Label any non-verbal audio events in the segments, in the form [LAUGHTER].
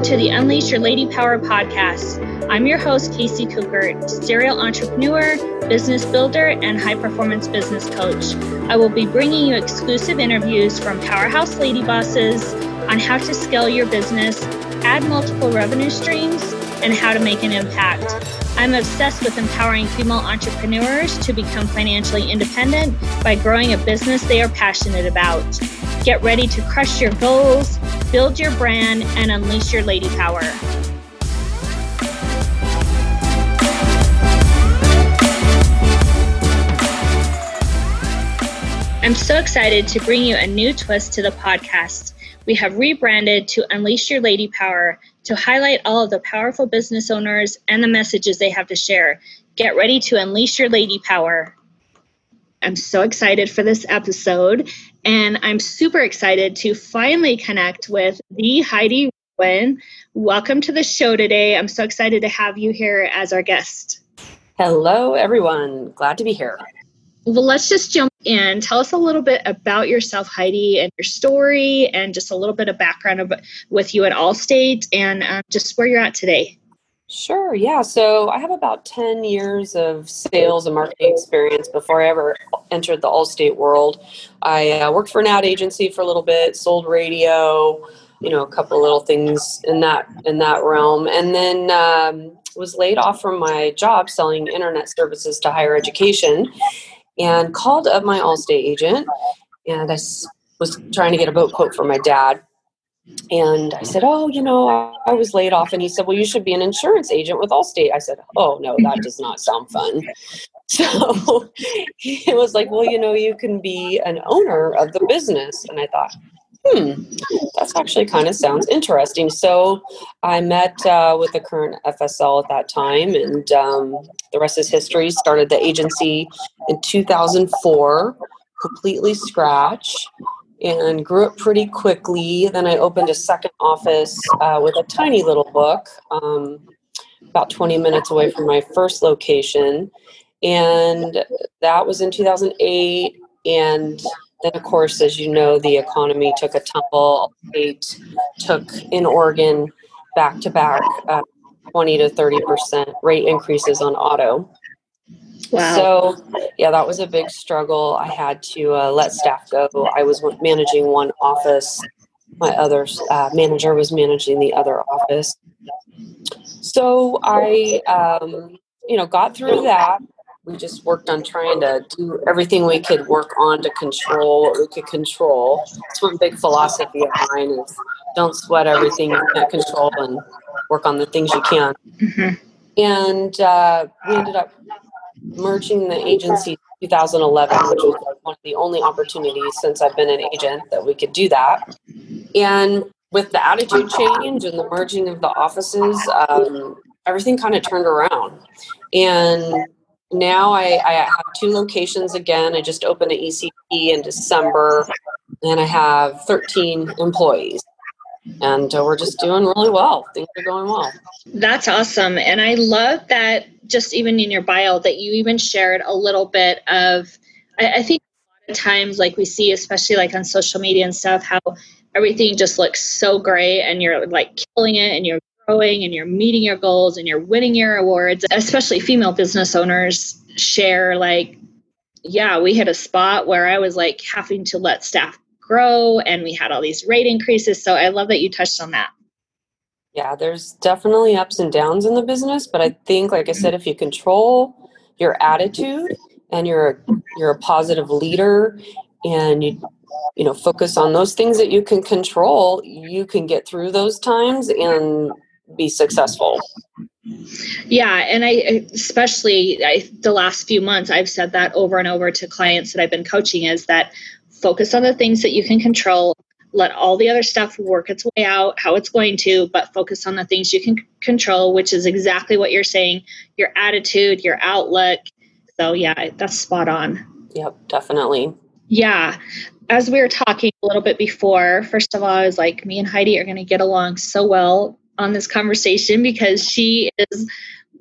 Welcome to the Unleash Your Lady Power podcast. I'm your host, Casey Cookert, serial entrepreneur, business builder, and high performance business coach. I will be bringing you exclusive interviews from powerhouse lady bosses on how to scale your business, add multiple revenue streams, and how to make an impact. I'm obsessed with empowering female entrepreneurs to become financially independent by growing a business they are passionate about. Get ready to crush your goals, build your brand, and unleash your lady power. I'm so excited to bring you a new twist to the podcast. We have rebranded to Unleash Your Lady Power to highlight all of the powerful business owners and the messages they have to share. Get ready to unleash your lady power. I'm so excited for this episode, and I'm super excited to finally connect with the Heidi Rowan. Welcome to the show today. I'm so excited to have you here as our guest. Hello, everyone. Glad to be here. Well, let's just jump in. Tell us a little bit about yourself, Heidi, and your story, and just a little bit of background of, with you at Allstate and um, just where you're at today. Sure. Yeah. So I have about 10 years of sales and marketing experience before I ever entered the Allstate world. I uh, worked for an ad agency for a little bit, sold radio, you know, a couple little things in that in that realm, and then um, was laid off from my job selling internet services to higher education, and called up my Allstate agent, and I was trying to get a boat quote for my dad and I said, Oh, you know, I was laid off. And he said, Well, you should be an insurance agent with Allstate. I said, Oh, no, that does not sound fun. [LAUGHS] So [LAUGHS] he was like, Well, you know, you can be an owner of the business. And I thought, Hmm, that's actually kind of sounds interesting. So I met uh, with the current FSL at that time, and um, the rest is history. Started the agency in 2004, completely scratch and grew up pretty quickly. Then I opened a second office uh, with a tiny little book, um, about 20 minutes away from my first location. And that was in 2008. And then, of course, as you know, the economy took a tumble. It took in Oregon back to back uh, 20 to 30% rate increases on auto. Wow. So, yeah, that was a big struggle. I had to uh, let staff go. I was managing one office, my other uh, manager was managing the other office. So, I, um, you know, got through that. We just worked on trying to do everything we could work on to control what we could control. It's one big philosophy of mine is don't sweat everything you can't control and work on the things you can. Mm-hmm. And uh, we ended up merging the agency 2011, which was one of the only opportunities since I've been an agent that we could do that. And with the attitude change and the merging of the offices, um, everything kind of turned around. And now I, I, have two locations again. I just opened an ECP in December, and I have 13 employees and uh, we're just doing really well. Things are going well. That's awesome. And I love that just even in your bio that you even shared a little bit of, I, I think a lot of times like we see, especially like on social media and stuff, how everything just looks so great and you're like killing it and you're growing and you're meeting your goals and you're winning your awards, especially female business owners share like, yeah, we hit a spot where I was like having to let staff grow and we had all these rate increases. So I love that you touched on that. Yeah, there's definitely ups and downs in the business, but I think like I said if you control your attitude and you're you're a positive leader and you you know focus on those things that you can control, you can get through those times and be successful. Yeah, and I especially I, the last few months I've said that over and over to clients that I've been coaching is that focus on the things that you can control let all the other stuff work its way out how it's going to but focus on the things you can control which is exactly what you're saying your attitude your outlook. So yeah that's spot on. Yep definitely. Yeah as we were talking a little bit before first of all i was like me and heidi are going to get along so well on this conversation because she is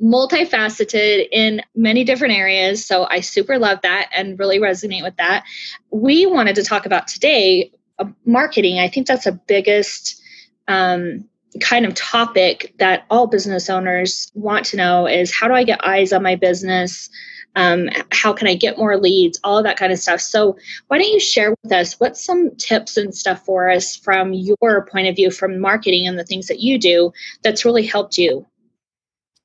multifaceted in many different areas. So I super love that and really resonate with that. We wanted to talk about today uh, marketing. I think that's the biggest um, kind of topic that all business owners want to know is how do I get eyes on my business? Um, how can I get more leads? All of that kind of stuff. So, why don't you share with us what's some tips and stuff for us from your point of view from marketing and the things that you do that's really helped you?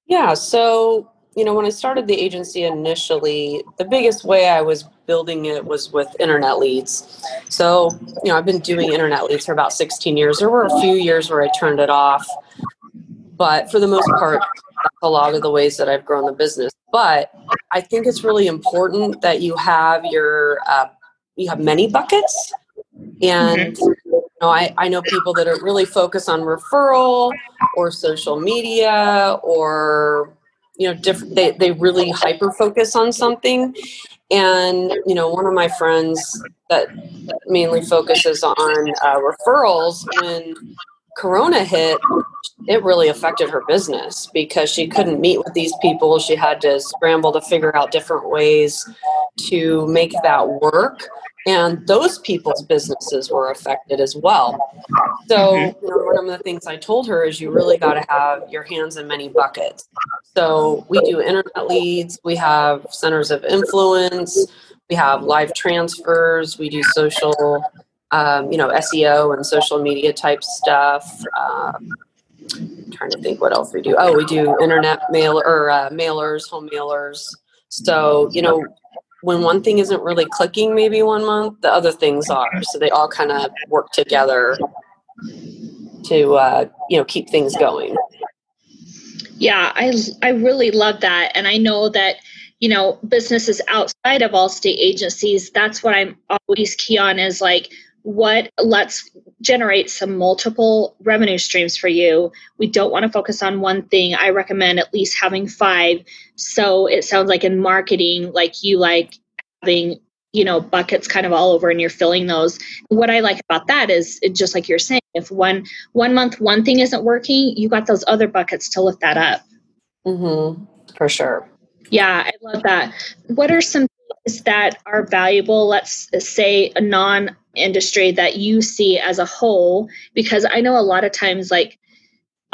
Yeah. So, you know, when I started the agency initially, the biggest way I was building it was with internet leads. So, you know, I've been doing internet leads for about 16 years. There were a few years where I turned it off, but for the most part, a lot of the ways that I've grown the business. But I think it's really important that you have your uh, you have many buckets, and mm-hmm. you know, I I know people that are really focused on referral or social media or you know different they, they really hyper focus on something and you know one of my friends that mainly focuses on uh, referrals when corona hit it really affected her business because she couldn't meet with these people she had to scramble to figure out different ways to make that work and those people's businesses were affected as well. So, mm-hmm. you know, one of the things I told her is you really got to have your hands in many buckets. So, we do internet leads, we have centers of influence, we have live transfers, we do social, um, you know, SEO and social media type stuff. Um, trying to think what else we do. Oh, we do internet mail or uh, mailers, home mailers. So, you know, when one thing isn't really clicking maybe one month the other things are so they all kind of work together to uh, you know keep things going yeah i i really love that and i know that you know businesses outside of Allstate agencies that's what i'm always key on is like what let's generate some multiple revenue streams for you. We don't want to focus on one thing. I recommend at least having five. So it sounds like in marketing like you like having you know buckets kind of all over and you're filling those. What i like about that is just like you're saying if one one month one thing isn't working you got those other buckets to lift that up. Mm-hmm for sure. Yeah i love that. What are some things that are valuable? Let's say a non industry that you see as a whole because i know a lot of times like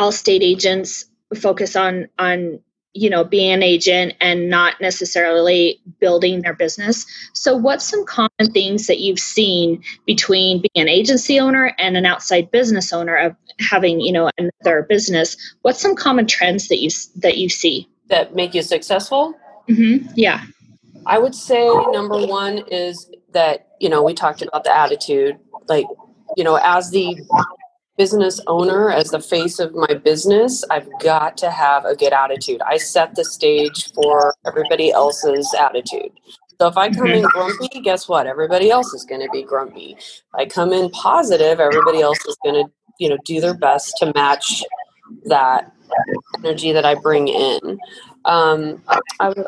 Allstate agents focus on on you know being an agent and not necessarily building their business. So what's some common things that you've seen between being an agency owner and an outside business owner of having you know another business? What's some common trends that you that you see? That make you successful? Mm-hmm. yeah. I would say number one is that you know we talked about the attitude like you know as the business owner as the face of my business i've got to have a good attitude. I set the stage for everybody else's attitude. So if i come in mm-hmm. grumpy guess what? Everybody else is going to be grumpy. If i come in positive everybody else is going to you know do their best to match that energy that i bring in. Um, I would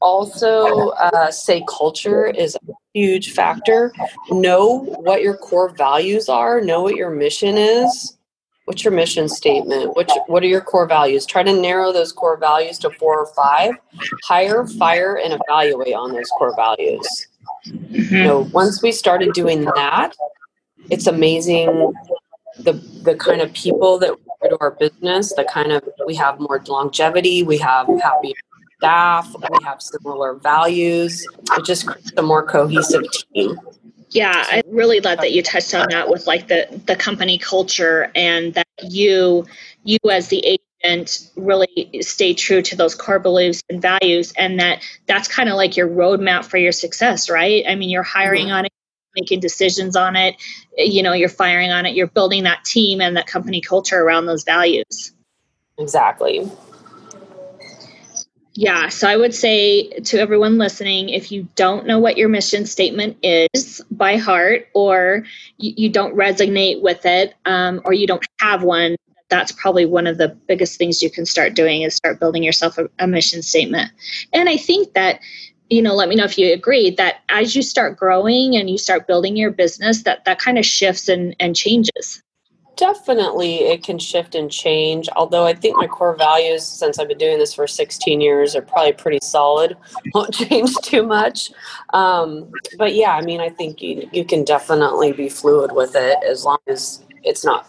also uh, say culture is a huge factor. Know what your core values are, know what your mission is. What's your mission statement? Which, what are your core values? Try to narrow those core values to four or five. Hire, fire, and evaluate on those core values. Mm-hmm. You know, once we started doing that, it's amazing the the kind of people that go to our business, the kind of we have more longevity, we have happy staff, we have similar values. It just creates a more cohesive team. Yeah, I really love that you touched on that with like the the company culture and that you you as the agent really stay true to those core beliefs and values and that that's kind of like your roadmap for your success, right? I mean, you're hiring mm-hmm. on it making decisions on it you know you're firing on it you're building that team and that company culture around those values exactly yeah so i would say to everyone listening if you don't know what your mission statement is by heart or you, you don't resonate with it um, or you don't have one that's probably one of the biggest things you can start doing is start building yourself a, a mission statement. And i think that you know let me know if you agree that as you start growing and you start building your business that that kind of shifts and and changes definitely it can shift and change although i think my core values since i've been doing this for 16 years are probably pretty solid [LAUGHS] won't change too much um, but yeah i mean i think you, you can definitely be fluid with it as long as it's not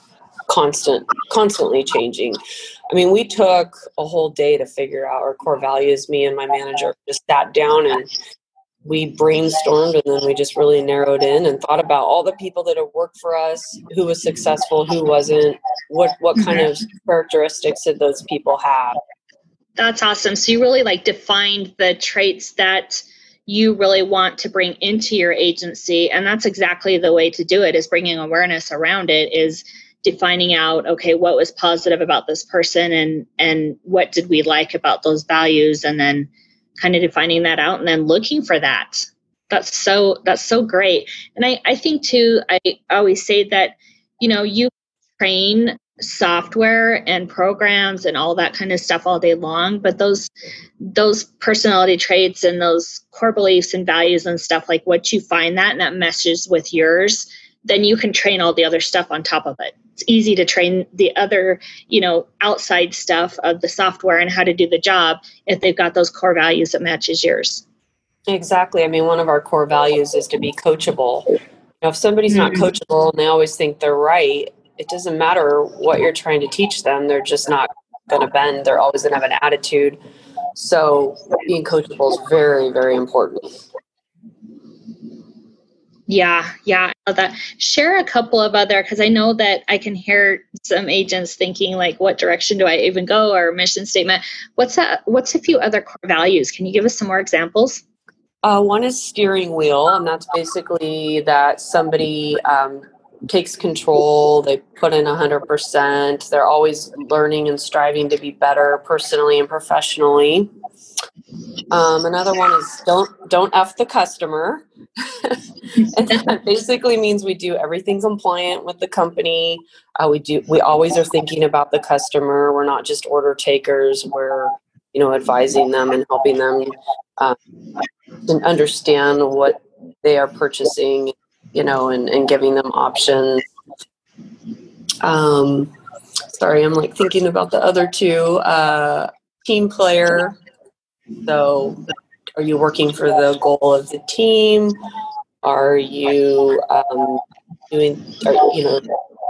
constant, constantly changing. I mean, we took a whole day to figure out our core values. Me and my manager just sat down and we brainstormed and then we just really narrowed in and thought about all the people that have worked for us, who was successful, who wasn't, what what kind of mm-hmm. characteristics did those people have. That's awesome. So you really like defined the traits that you really want to bring into your agency and that's exactly the way to do it is bringing awareness around it is defining out okay what was positive about this person and and what did we like about those values and then kind of defining that out and then looking for that. That's so that's so great. And i i think too i always say that you know you train software and programs and all that kind of stuff all day long but those those personality traits and those core beliefs and values and stuff like what you find that and that meshes with yours then you can train all the other stuff on top of it it's easy to train the other you know outside stuff of the software and how to do the job if they've got those core values that matches yours. Exactly. I mean one of our core values is to be coachable. You know, if somebody's not mm-hmm. coachable and they always think they're right it doesn't matter what you're trying to teach them they're just not going to bend they're always going to have an attitude. So being coachable is very very important. Yeah yeah that share a couple of other because i know that i can hear some agents thinking like what direction do i even go or mission statement what's that what's a few other core values can you give us some more examples uh, one is steering wheel and that's basically that somebody um, takes control. They put in 100%. They're always learning and striving to be better personally and professionally. Um, another one is don't don't f the customer, [LAUGHS] and that basically means we do everything compliant with the company. Uh, we do we always are thinking about the customer. We're not just order takers. We're you know advising them and helping them um, understand what they are purchasing you know, and, and giving them options. Um, sorry, I'm like thinking about the other two. Uh, team player. So, are you working for the goal of the team? Are you um, doing, are, you know,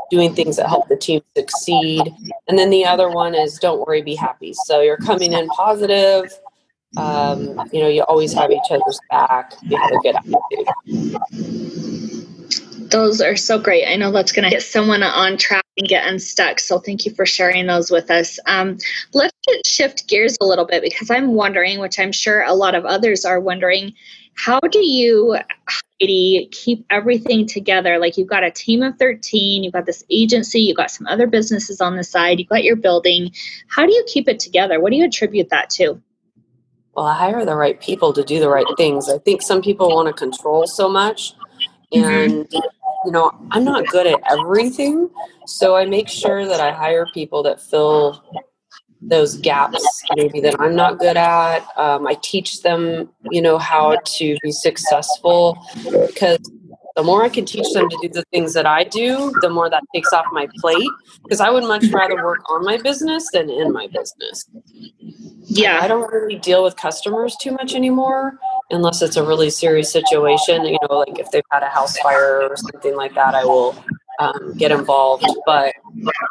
doing things that help the team succeed? And then the other one is don't worry, be happy. So you're coming in positive. Um, you know, you always have each other's back. You have a good attitude. Those are so great. I know that's going to get someone on track and get unstuck. So thank you for sharing those with us. Um, let's shift gears a little bit because I'm wondering, which I'm sure a lot of others are wondering, how do you, Heidi, keep everything together? Like you've got a team of 13, you've got this agency, you've got some other businesses on the side, you've got your building. How do you keep it together? What do you attribute that to? Well, I hire the right people to do the right things. I think some people want to control so much Mm-hmm. You know i'm not good at everything so i make sure that i hire people that fill those gaps maybe that i'm not good at. Um, i teach them you know how to be successful because the more i can teach them to do the things that i do the more that takes off my plate because i would much rather work on my business than in my business. Yeah. I don't really deal with customers too much anymore unless it's a really serious situation you know like if they've had a house fire or something like that i will um, get involved. But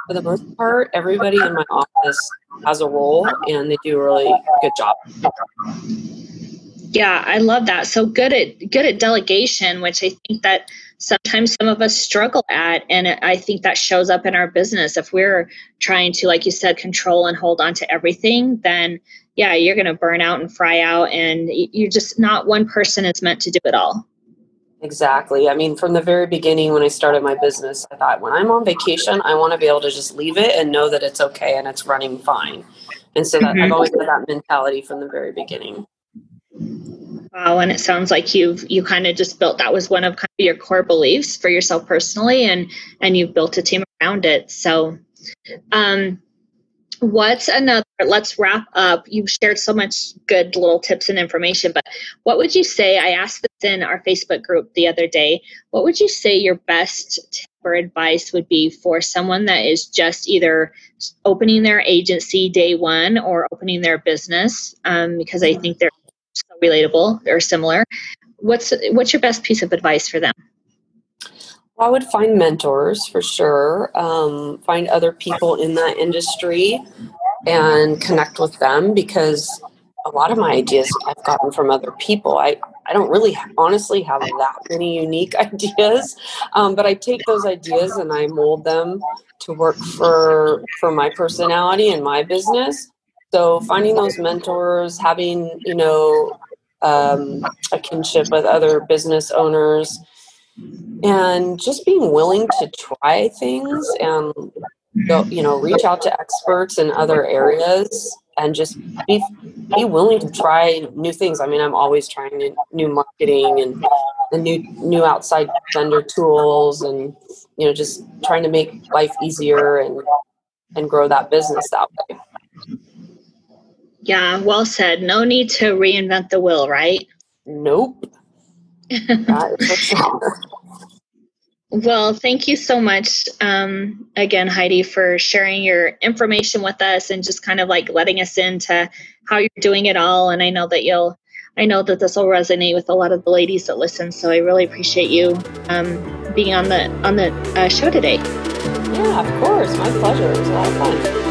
for the most part everybody in my office has a role and they do a really good job yeah i love that so good at good at delegation which i think that sometimes some of us struggle at and i think that shows up in our business if we're trying to like you said control and hold on to everything then yeah, you're going to burn out and fry out, and you're just not one person is meant to do it all. Exactly. I mean, from the very beginning when I started my business, I thought when I'm on vacation, I want to be able to just leave it and know that it's okay and it's running fine. And so that, mm-hmm. I've always had that mentality from the very beginning. Wow, and it sounds like you've you kind of just built that was one of kind of your core beliefs for yourself personally, and and you've built a team around it. So, um, what's another let's wrap up you've shared so much good little tips and information but what would you say i asked this in our facebook group the other day what would you say your best tip or advice would be for someone that is just either opening their agency day one or opening their business um, because i think they're so relatable or similar what's what's your best piece of advice for them I would find mentors for sure, um, find other people in that industry and connect with them because a lot of my ideas I've gotten from other people. I, I don't really honestly have that many unique [LAUGHS] ideas, um, but I take those ideas and I mold them to work for for my personality and my business. So finding those mentors, having you know um, a kinship with other business owners, and just being willing to try things and go, you know, reach out to experts in other areas and just be be willing to try new things. I mean, I'm always trying new, marketing and, and new new outside vendor tools, and you know, just trying to make life easier and and grow that business that way. Yeah, well said. No need to reinvent the wheel, right? Nope. [LAUGHS] Well, thank you so much um, again, Heidi, for sharing your information with us and just kind of like letting us into how you're doing it all. And I know that you'll, I know that this will resonate with a lot of the ladies that listen. So I really appreciate you um, being on the on the uh, show today. Yeah, of course, my pleasure. It was a lot of fun.